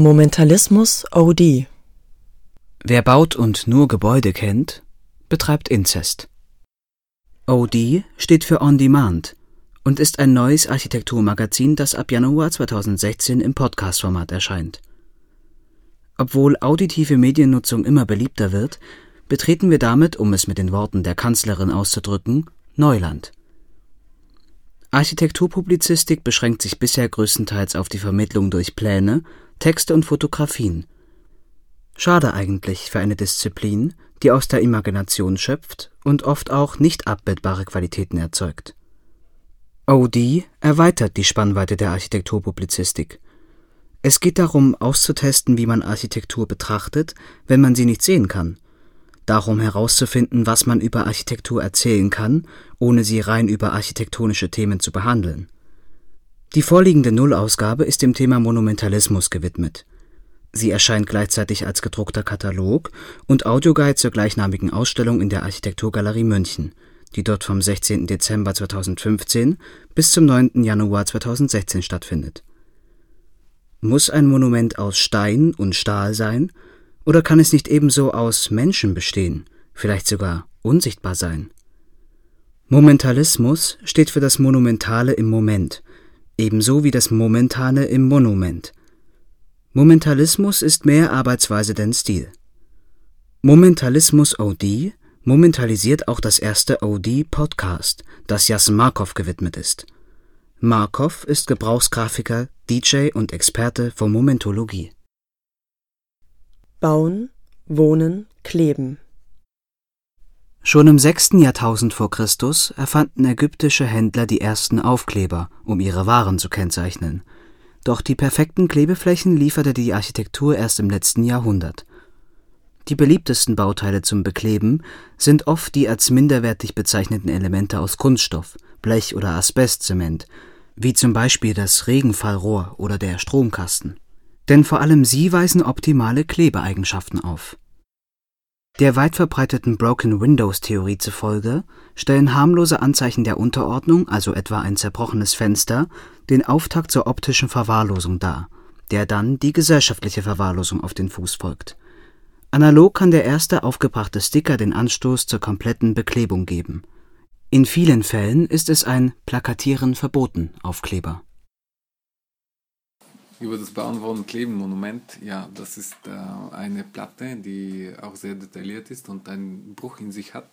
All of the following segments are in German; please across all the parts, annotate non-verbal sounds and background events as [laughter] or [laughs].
Momentalismus OD Wer baut und nur Gebäude kennt, betreibt Inzest. OD steht für On Demand und ist ein neues Architekturmagazin, das ab Januar 2016 im Podcast-Format erscheint. Obwohl auditive Mediennutzung immer beliebter wird, betreten wir damit, um es mit den Worten der Kanzlerin auszudrücken, Neuland. Architekturpublizistik beschränkt sich bisher größtenteils auf die Vermittlung durch Pläne, Texte und Fotografien. Schade eigentlich für eine Disziplin, die aus der Imagination schöpft und oft auch nicht abbildbare Qualitäten erzeugt. OD erweitert die Spannweite der Architekturpublizistik. Es geht darum, auszutesten, wie man Architektur betrachtet, wenn man sie nicht sehen kann. Darum herauszufinden, was man über Architektur erzählen kann, ohne sie rein über architektonische Themen zu behandeln. Die vorliegende Nullausgabe ist dem Thema Monumentalismus gewidmet. Sie erscheint gleichzeitig als gedruckter Katalog und Audioguide zur gleichnamigen Ausstellung in der Architekturgalerie München, die dort vom 16. Dezember 2015 bis zum 9. Januar 2016 stattfindet. Muss ein Monument aus Stein und Stahl sein, oder kann es nicht ebenso aus Menschen bestehen, vielleicht sogar unsichtbar sein? Momentalismus steht für das Monumentale im Moment ebenso wie das Momentane im Monument. Momentalismus ist mehr Arbeitsweise denn Stil. Momentalismus OD momentalisiert auch das erste OD-Podcast, das Jas Markov gewidmet ist. Markov ist Gebrauchsgrafiker, DJ und Experte für Momentologie. Bauen, Wohnen, Kleben Schon im sechsten Jahrtausend vor Christus erfanden ägyptische Händler die ersten Aufkleber, um ihre Waren zu kennzeichnen. Doch die perfekten Klebeflächen lieferte die Architektur erst im letzten Jahrhundert. Die beliebtesten Bauteile zum Bekleben sind oft die als minderwertig bezeichneten Elemente aus Kunststoff, Blech oder Asbestzement, wie zum Beispiel das Regenfallrohr oder der Stromkasten. Denn vor allem sie weisen optimale Klebeeigenschaften auf der weit verbreiteten Broken Windows Theorie zufolge stellen harmlose Anzeichen der Unterordnung, also etwa ein zerbrochenes Fenster, den Auftakt zur optischen Verwahrlosung dar, der dann die gesellschaftliche Verwahrlosung auf den Fuß folgt. Analog kann der erste aufgebrachte Sticker den Anstoß zur kompletten Beklebung geben. In vielen Fällen ist es ein Plakatieren verboten Aufkleber über das Bauen, Wohnen, Kleben Monument, ja, das ist äh, eine Platte, die auch sehr detailliert ist und einen Bruch in sich hat.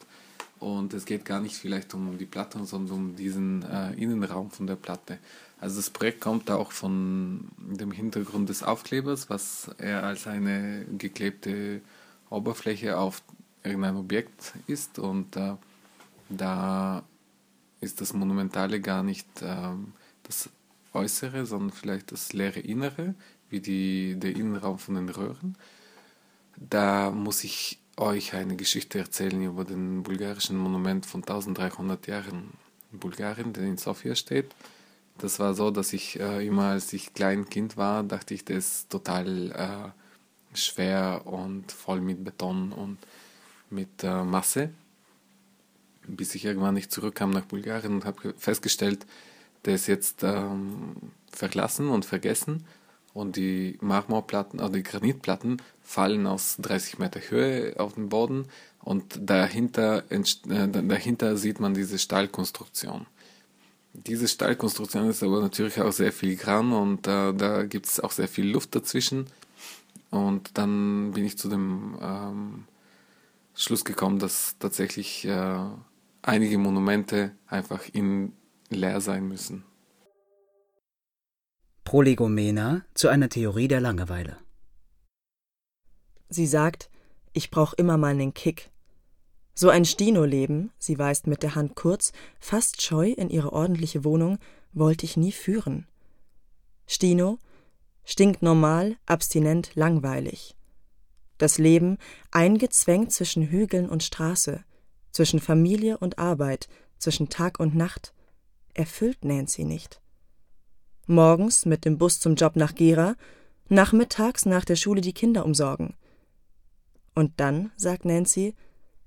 Und es geht gar nicht vielleicht um die Platte, sondern um diesen äh, Innenraum von der Platte. Also das Projekt kommt auch von dem Hintergrund des Aufklebers, was er als eine geklebte Oberfläche auf irgendein Objekt ist. Und äh, da ist das Monumentale gar nicht ähm, das Äußere, sondern vielleicht das leere Innere, wie die, der Innenraum von den Röhren. Da muss ich euch eine Geschichte erzählen über den bulgarischen Monument von 1300 Jahren in Bulgarien, der in Sofia steht. Das war so, dass ich äh, immer, als ich klein Kind war, dachte ich, der ist total äh, schwer und voll mit Beton und mit äh, Masse. Bis ich irgendwann nicht zurückkam nach Bulgarien und habe festgestellt, der ist jetzt ähm, verlassen und vergessen und die Marmorplatten, also die Granitplatten fallen aus 30 Meter Höhe auf den Boden und dahinter, äh, dahinter sieht man diese Stahlkonstruktion. Diese Stahlkonstruktion ist aber natürlich auch sehr filigran und äh, da gibt es auch sehr viel Luft dazwischen. Und dann bin ich zu dem ähm, Schluss gekommen, dass tatsächlich äh, einige Monumente einfach in leer sein müssen. Prolegomena zu einer Theorie der Langeweile. Sie sagt, ich brauch immer mal nen Kick. So ein Stino-Leben, sie weist mit der Hand kurz, fast scheu in ihre ordentliche Wohnung, wollte ich nie führen. Stino, stinkt normal, abstinent, langweilig. Das Leben eingezwängt zwischen Hügeln und Straße, zwischen Familie und Arbeit, zwischen Tag und Nacht, erfüllt Nancy nicht. Morgens mit dem Bus zum Job nach Gera, nachmittags nach der Schule die Kinder umsorgen. Und dann, sagt Nancy,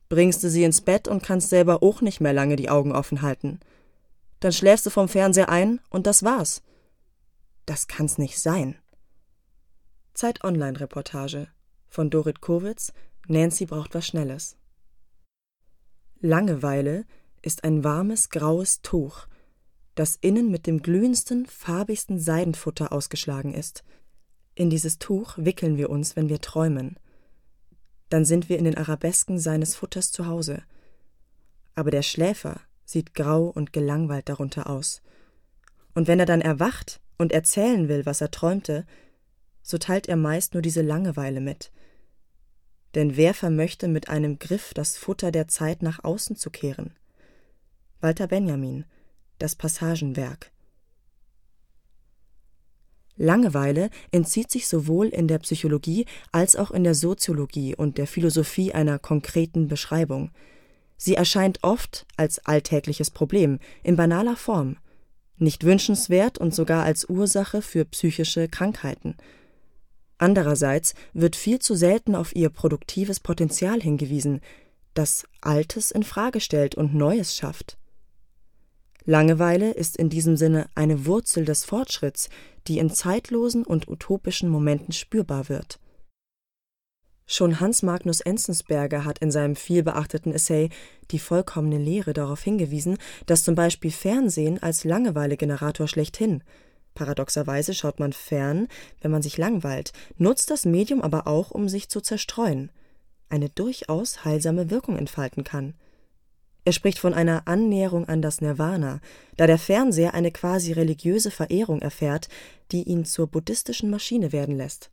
bringst du sie ins Bett und kannst selber auch nicht mehr lange die Augen offen halten. Dann schläfst du vom Fernseher ein und das war's. Das kann's nicht sein. Zeit Online-Reportage von Dorit Kowitz, Nancy braucht was Schnelles. Langeweile ist ein warmes graues Tuch, das innen mit dem glühendsten, farbigsten Seidenfutter ausgeschlagen ist. In dieses Tuch wickeln wir uns, wenn wir träumen. Dann sind wir in den Arabesken seines Futters zu Hause. Aber der Schläfer sieht grau und gelangweilt darunter aus. Und wenn er dann erwacht und erzählen will, was er träumte, so teilt er meist nur diese Langeweile mit. Denn wer vermöchte mit einem Griff das Futter der Zeit nach außen zu kehren? Walter Benjamin, das Passagenwerk. Langeweile entzieht sich sowohl in der Psychologie als auch in der Soziologie und der Philosophie einer konkreten Beschreibung. Sie erscheint oft als alltägliches Problem, in banaler Form, nicht wünschenswert und sogar als Ursache für psychische Krankheiten. Andererseits wird viel zu selten auf ihr produktives Potenzial hingewiesen, das Altes in Frage stellt und Neues schafft. Langeweile ist in diesem Sinne eine Wurzel des Fortschritts, die in zeitlosen und utopischen Momenten spürbar wird. Schon Hans Magnus Enzensberger hat in seinem vielbeachteten Essay Die vollkommene Lehre darauf hingewiesen, dass zum Beispiel Fernsehen als Langeweilegenerator schlechthin Paradoxerweise schaut man fern, wenn man sich langweilt, nutzt das Medium aber auch, um sich zu zerstreuen, eine durchaus heilsame Wirkung entfalten kann. Er spricht von einer Annäherung an das Nirvana, da der Fernseher eine quasi religiöse Verehrung erfährt, die ihn zur buddhistischen Maschine werden lässt.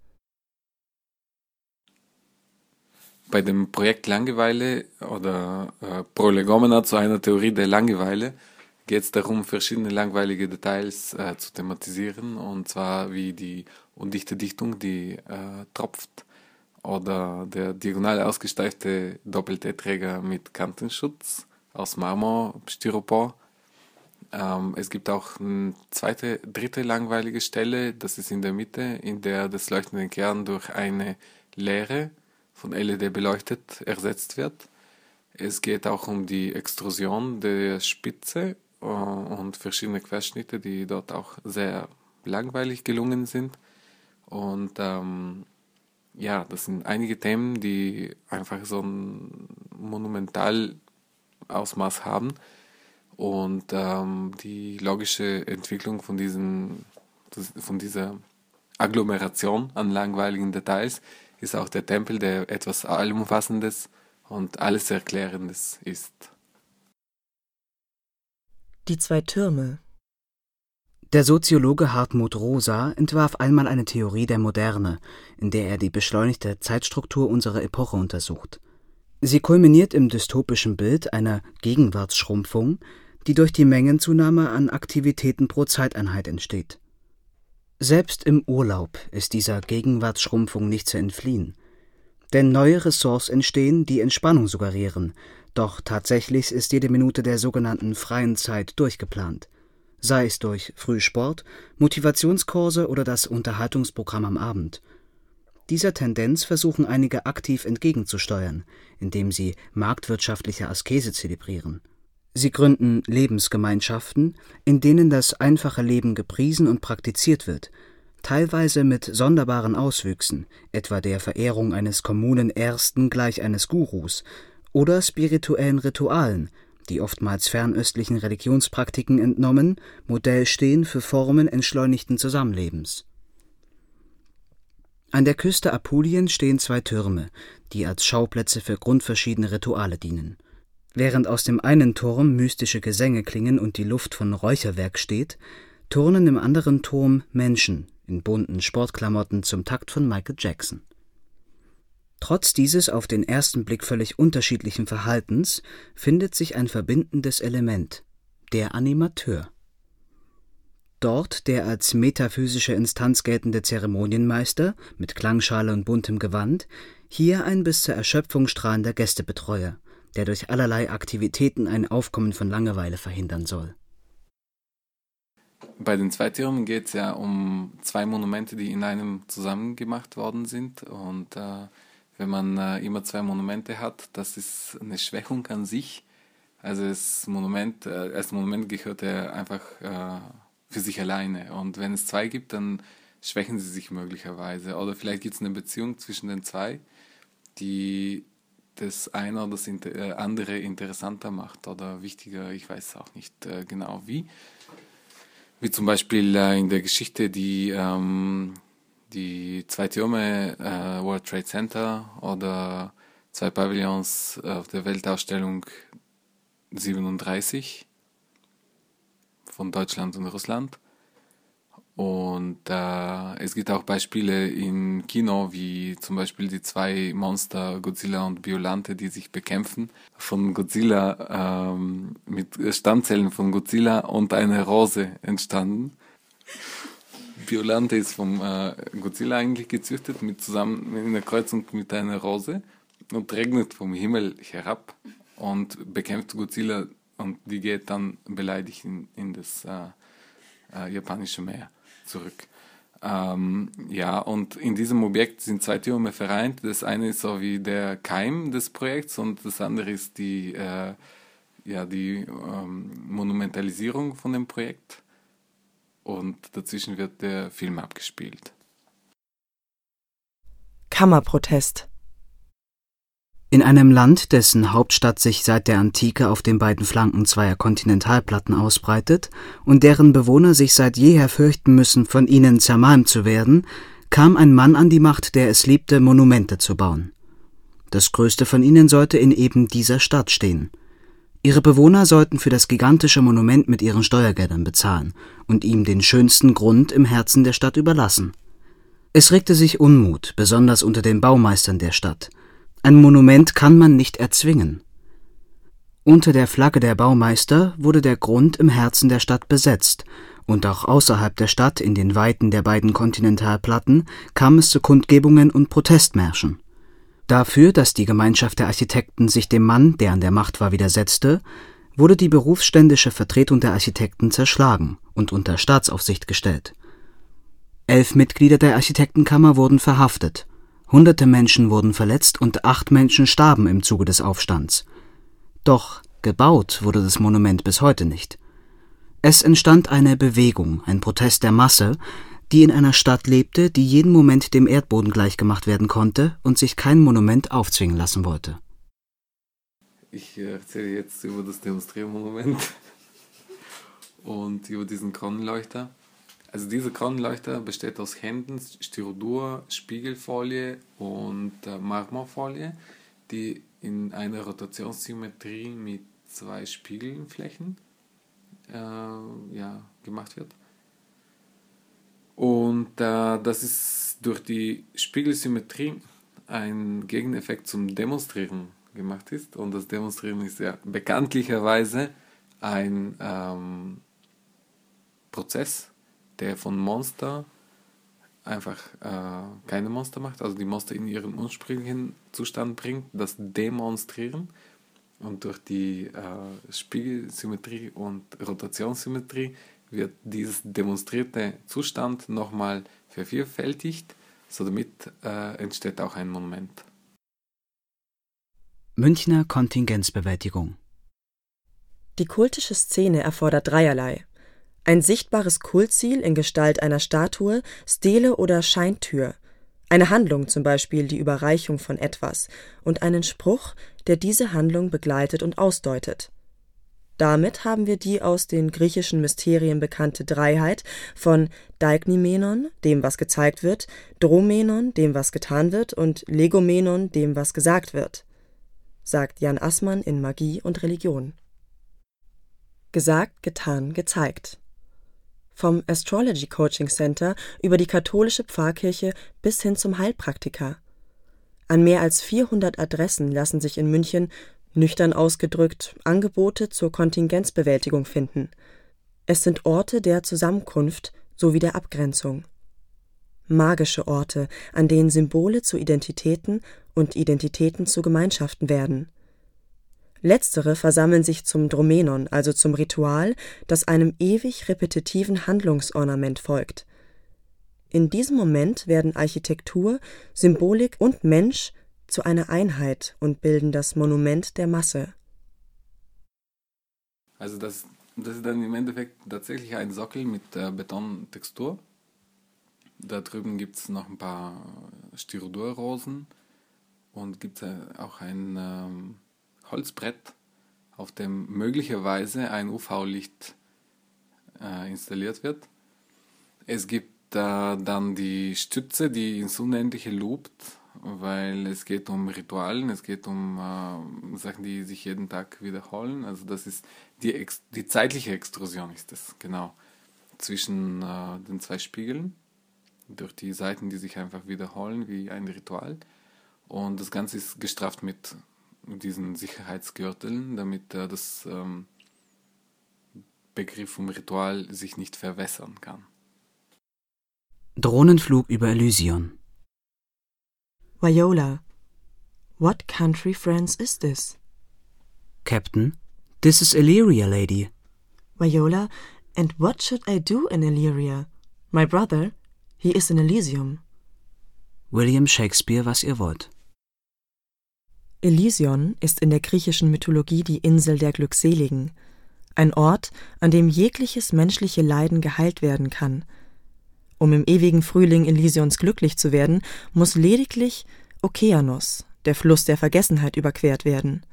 Bei dem Projekt Langeweile oder äh, Prolegomena zu einer Theorie der Langeweile geht es darum, verschiedene langweilige Details äh, zu thematisieren, und zwar wie die undichte Dichtung, die äh, tropft, oder der diagonal ausgesteifte doppelte Träger mit Kantenschutz aus Marmor, Styropor. Ähm, es gibt auch eine zweite, dritte langweilige Stelle, das ist in der Mitte, in der das leuchtende Kern durch eine Leere von LED beleuchtet ersetzt wird. Es geht auch um die Extrusion der Spitze äh, und verschiedene Querschnitte, die dort auch sehr langweilig gelungen sind. Und ähm, ja, das sind einige Themen, die einfach so ein monumental Ausmaß haben und ähm, die logische Entwicklung von, diesen, von dieser Agglomeration an langweiligen Details ist auch der Tempel, der etwas Allumfassendes und alles Erklärendes ist. Die zwei Türme. Der Soziologe Hartmut Rosa entwarf einmal eine Theorie der Moderne, in der er die beschleunigte Zeitstruktur unserer Epoche untersucht. Sie kulminiert im dystopischen Bild einer Gegenwartsschrumpfung, die durch die Mengenzunahme an Aktivitäten pro Zeiteinheit entsteht. Selbst im Urlaub ist dieser Gegenwartsschrumpfung nicht zu entfliehen. Denn neue Ressorts entstehen, die Entspannung suggerieren, doch tatsächlich ist jede Minute der sogenannten freien Zeit durchgeplant, sei es durch Frühsport, Motivationskurse oder das Unterhaltungsprogramm am Abend. Dieser Tendenz versuchen einige aktiv entgegenzusteuern, indem sie marktwirtschaftliche Askese zelebrieren. Sie gründen Lebensgemeinschaften, in denen das einfache Leben gepriesen und praktiziert wird, teilweise mit sonderbaren Auswüchsen, etwa der Verehrung eines kommunen Ersten gleich eines Gurus, oder spirituellen Ritualen, die oftmals fernöstlichen Religionspraktiken entnommen, Modell stehen für Formen entschleunigten Zusammenlebens. An der Küste Apulien stehen zwei Türme, die als Schauplätze für grundverschiedene Rituale dienen. Während aus dem einen Turm mystische Gesänge klingen und die Luft von Räucherwerk steht, turnen im anderen Turm Menschen in bunten Sportklamotten zum Takt von Michael Jackson. Trotz dieses auf den ersten Blick völlig unterschiedlichen Verhaltens findet sich ein verbindendes Element, der Animateur. Dort der als metaphysische Instanz geltende Zeremonienmeister mit Klangschale und buntem Gewand, hier ein bis zur Erschöpfung strahlender Gästebetreuer, der durch allerlei Aktivitäten ein Aufkommen von Langeweile verhindern soll. Bei den Zweitürmen geht es ja um zwei Monumente, die in einem zusammen gemacht worden sind und äh, wenn man äh, immer zwei Monumente hat, das ist eine Schwächung an sich. Also das Monument, äh, als Monument gehört er einfach äh, für sich alleine. Und wenn es zwei gibt, dann schwächen sie sich möglicherweise. Oder vielleicht gibt es eine Beziehung zwischen den zwei, die das eine oder das äh, andere interessanter macht oder wichtiger, ich weiß auch nicht äh, genau wie. Wie zum Beispiel äh, in der Geschichte die, ähm, die zwei Türme äh, World Trade Center oder zwei Pavillons auf der Weltausstellung 37 von Deutschland und Russland. Und äh, es gibt auch Beispiele im Kino, wie zum Beispiel die zwei Monster Godzilla und Biolante, die sich bekämpfen. Von Godzilla ähm, mit Stammzellen von Godzilla und eine Rose entstanden. Biolante ist vom äh, Godzilla eigentlich gezüchtet, mit zusammen in der Kreuzung mit einer Rose und regnet vom Himmel herab und bekämpft Godzilla und die geht dann beleidigt in, in das äh, äh, japanische Meer zurück. Ähm, ja, und in diesem Objekt sind zwei Türme vereint. Das eine ist so wie der Keim des Projekts und das andere ist die, äh, ja, die ähm, Monumentalisierung von dem Projekt. Und dazwischen wird der Film abgespielt. Kammerprotest in einem Land, dessen Hauptstadt sich seit der Antike auf den beiden Flanken zweier Kontinentalplatten ausbreitet und deren Bewohner sich seit jeher fürchten müssen, von ihnen zermalmt zu werden, kam ein Mann an die Macht, der es liebte, Monumente zu bauen. Das größte von ihnen sollte in eben dieser Stadt stehen. Ihre Bewohner sollten für das gigantische Monument mit ihren Steuergeldern bezahlen und ihm den schönsten Grund im Herzen der Stadt überlassen. Es regte sich Unmut, besonders unter den Baumeistern der Stadt, ein Monument kann man nicht erzwingen. Unter der Flagge der Baumeister wurde der Grund im Herzen der Stadt besetzt, und auch außerhalb der Stadt in den Weiten der beiden Kontinentalplatten kam es zu Kundgebungen und Protestmärschen. Dafür, dass die Gemeinschaft der Architekten sich dem Mann, der an der Macht war, widersetzte, wurde die berufsständische Vertretung der Architekten zerschlagen und unter Staatsaufsicht gestellt. Elf Mitglieder der Architektenkammer wurden verhaftet Hunderte Menschen wurden verletzt und acht Menschen starben im Zuge des Aufstands. Doch gebaut wurde das Monument bis heute nicht. Es entstand eine Bewegung, ein Protest der Masse, die in einer Stadt lebte, die jeden Moment dem Erdboden gleichgemacht werden konnte und sich kein Monument aufzwingen lassen wollte. Ich erzähle jetzt über das Demonstriermonument [laughs] und über diesen Kronleuchter. Also dieser Kronleuchter besteht aus Händen, Styrodur, Spiegelfolie und äh, Marmorfolie, die in einer Rotationssymmetrie mit zwei Spiegelflächen äh, ja, gemacht wird. Und äh, das ist durch die Spiegelsymmetrie ein Gegeneffekt zum Demonstrieren gemacht ist. Und das Demonstrieren ist ja bekanntlicherweise ein ähm, Prozess, der von Monster einfach äh, keine Monster macht, also die Monster in ihren ursprünglichen Zustand bringt, das Demonstrieren und durch die äh, Spiegelsymmetrie und Rotationssymmetrie wird dieses demonstrierte Zustand nochmal vervielfältigt, so damit äh, entsteht auch ein Monument. Münchner Kontingenzbewältigung Die kultische Szene erfordert dreierlei. Ein sichtbares Kultziel in Gestalt einer Statue, Stele oder Scheintür, eine Handlung zum Beispiel die Überreichung von etwas und einen Spruch, der diese Handlung begleitet und ausdeutet. Damit haben wir die aus den griechischen Mysterien bekannte Dreiheit von Deiknimenon, dem was gezeigt wird, Dromenon, dem was getan wird und Legomenon, dem was gesagt wird, sagt Jan Assmann in Magie und Religion. Gesagt, getan, gezeigt vom Astrology Coaching Center über die katholische Pfarrkirche bis hin zum Heilpraktiker. An mehr als 400 Adressen lassen sich in München, nüchtern ausgedrückt, Angebote zur Kontingenzbewältigung finden. Es sind Orte der Zusammenkunft sowie der Abgrenzung. Magische Orte, an denen Symbole zu Identitäten und Identitäten zu Gemeinschaften werden. Letztere versammeln sich zum Dromenon, also zum Ritual, das einem ewig repetitiven Handlungsornament folgt. In diesem Moment werden Architektur, Symbolik und Mensch zu einer Einheit und bilden das Monument der Masse. Also das, das ist dann im Endeffekt tatsächlich ein Sockel mit äh, Betontextur. Da drüben gibt es noch ein paar Styrodurrosen und gibt es auch ein ähm, Holzbrett, auf dem möglicherweise ein UV-Licht äh, installiert wird. Es gibt äh, dann die Stütze, die ins Unendliche loopt, weil es geht um Ritualen, es geht um äh, Sachen, die sich jeden Tag wiederholen. Also das ist die, Ex die zeitliche Extrusion ist das, genau, zwischen äh, den zwei Spiegeln, durch die Seiten, die sich einfach wiederholen wie ein Ritual. Und das Ganze ist gestrafft mit diesen Sicherheitsgürteln, damit äh, das ähm, Begriff vom Ritual sich nicht verwässern kann. Drohnenflug über Elysion. Viola, what country France is this? Captain, this is Illyria, lady. Viola, and what should I do in Illyria? My brother, he is in Elysium. William Shakespeare, was ihr wollt. Elysion ist in der griechischen Mythologie die Insel der Glückseligen, ein Ort, an dem jegliches menschliche Leiden geheilt werden kann. Um im ewigen Frühling Elysions glücklich zu werden, muss lediglich Okeanos, der Fluss der Vergessenheit, überquert werden.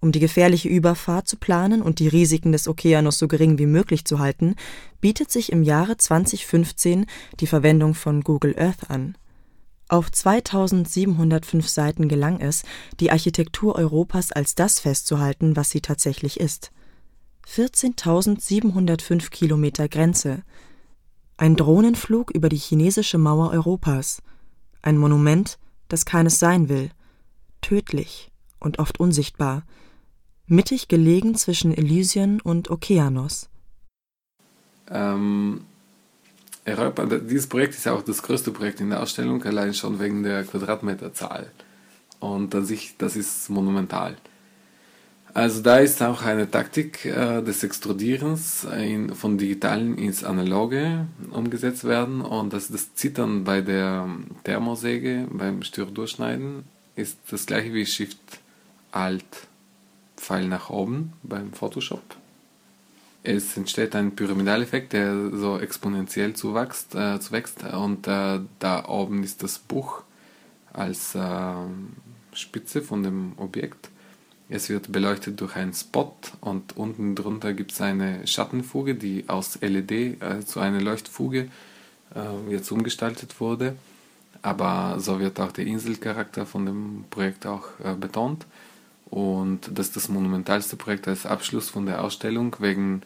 Um die gefährliche Überfahrt zu planen und die Risiken des Okeanos so gering wie möglich zu halten, bietet sich im Jahre 2015 die Verwendung von Google Earth an. Auf 2705 Seiten gelang es, die Architektur Europas als das festzuhalten, was sie tatsächlich ist. 14.705 Kilometer Grenze. Ein Drohnenflug über die chinesische Mauer Europas. Ein Monument, das keines sein will. Tödlich und oft unsichtbar. Mittig gelegen zwischen Elysion und Okeanos. Ähm, Europa, dieses Projekt ist auch das größte Projekt in der Ausstellung, allein schon wegen der Quadratmeterzahl. Und an sich, das ist monumental. Also da ist auch eine Taktik äh, des Extrudierens in, von digitalen ins analoge umgesetzt werden und das, das Zittern bei der Thermosäge beim Styrodurschneiden ist das gleiche wie Shift Alt Pfeil nach oben beim Photoshop es entsteht ein Pyramidaleffekt, der so exponentiell zuwächst, äh, zuwächst und äh, da oben ist das Buch als äh, Spitze von dem Objekt. Es wird beleuchtet durch einen Spot und unten drunter gibt es eine Schattenfuge, die aus LED äh, zu einer Leuchtfuge äh, jetzt umgestaltet wurde. Aber so wird auch der Inselcharakter von dem Projekt auch äh, betont. Und das ist das monumentalste Projekt als Abschluss von der Ausstellung wegen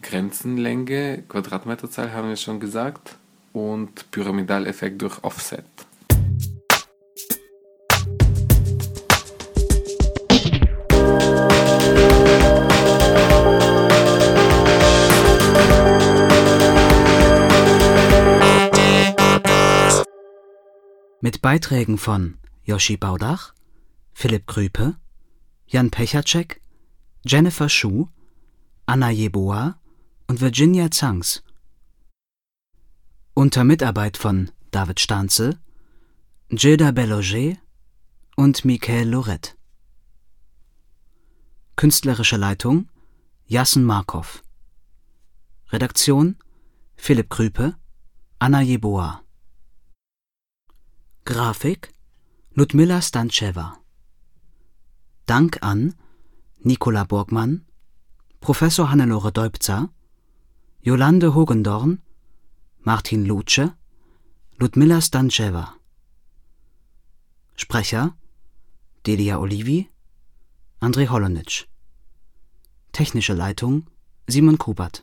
Grenzenlänge, Quadratmeterzahl haben wir schon gesagt, und Pyramidaleffekt durch Offset. Mit Beiträgen von Yoshi Baudach, Philipp Krüpe, Jan Pechacek, Jennifer Schuh, Anna Jeboa und Virginia Zangs. Unter Mitarbeit von David Stanze, Gilda Belloger und Michael Lorette. Künstlerische Leitung Jassen Markov. Redaktion Philipp Krüpe, Anna Jeboa. Grafik Ludmilla Stancheva. Dank an Nicola Burgmann, Professor Hannelore Deubzer, Jolande Hogendorn, Martin Lutsche, Ludmilla Stancheva. Sprecher Delia Olivi, André Holonitsch. Technische Leitung Simon Kubert.